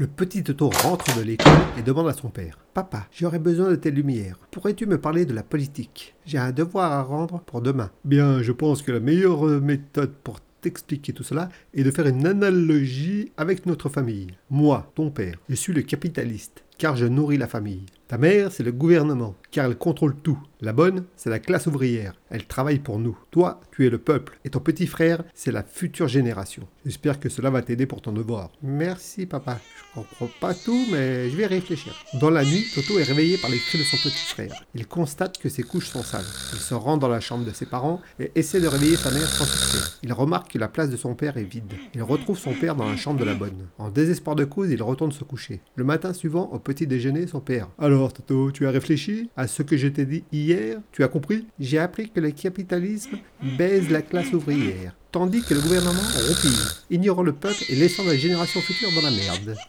Le petit Toto rentre de l'école et demande à son père Papa, j'aurais besoin de tes lumières. Pourrais-tu me parler de la politique? J'ai un devoir à rendre pour demain. Bien, je pense que la meilleure méthode pour t'expliquer tout cela est de faire une analogie avec notre famille. Moi, ton père, je suis le capitaliste, car je nourris la famille. Ta mère, c'est le gouvernement, car elle contrôle tout. La bonne, c'est la classe ouvrière. Elle travaille pour nous. Toi, tu es le peuple. Et ton petit frère, c'est la future génération. J'espère que cela va t'aider pour ton devoir. Merci, papa. Je comprends pas tout, mais je vais réfléchir. Dans la nuit, Toto est réveillé par les cris de son petit frère. Il constate que ses couches sont sales. Il se rend dans la chambre de ses parents et essaie de réveiller sa mère sans succès. Il remarque que la place de son père est vide. Il retrouve son père dans la chambre de la bonne. En désespoir de cause, il retourne se coucher. Le matin suivant, au petit déjeuner, son père. Toto, tu as réfléchi à ce que je t'ai dit hier? Tu as compris? J'ai appris que le capitalisme baise la classe ouvrière, tandis que le gouvernement roupille, ignorant le peuple et laissant la génération future dans la merde.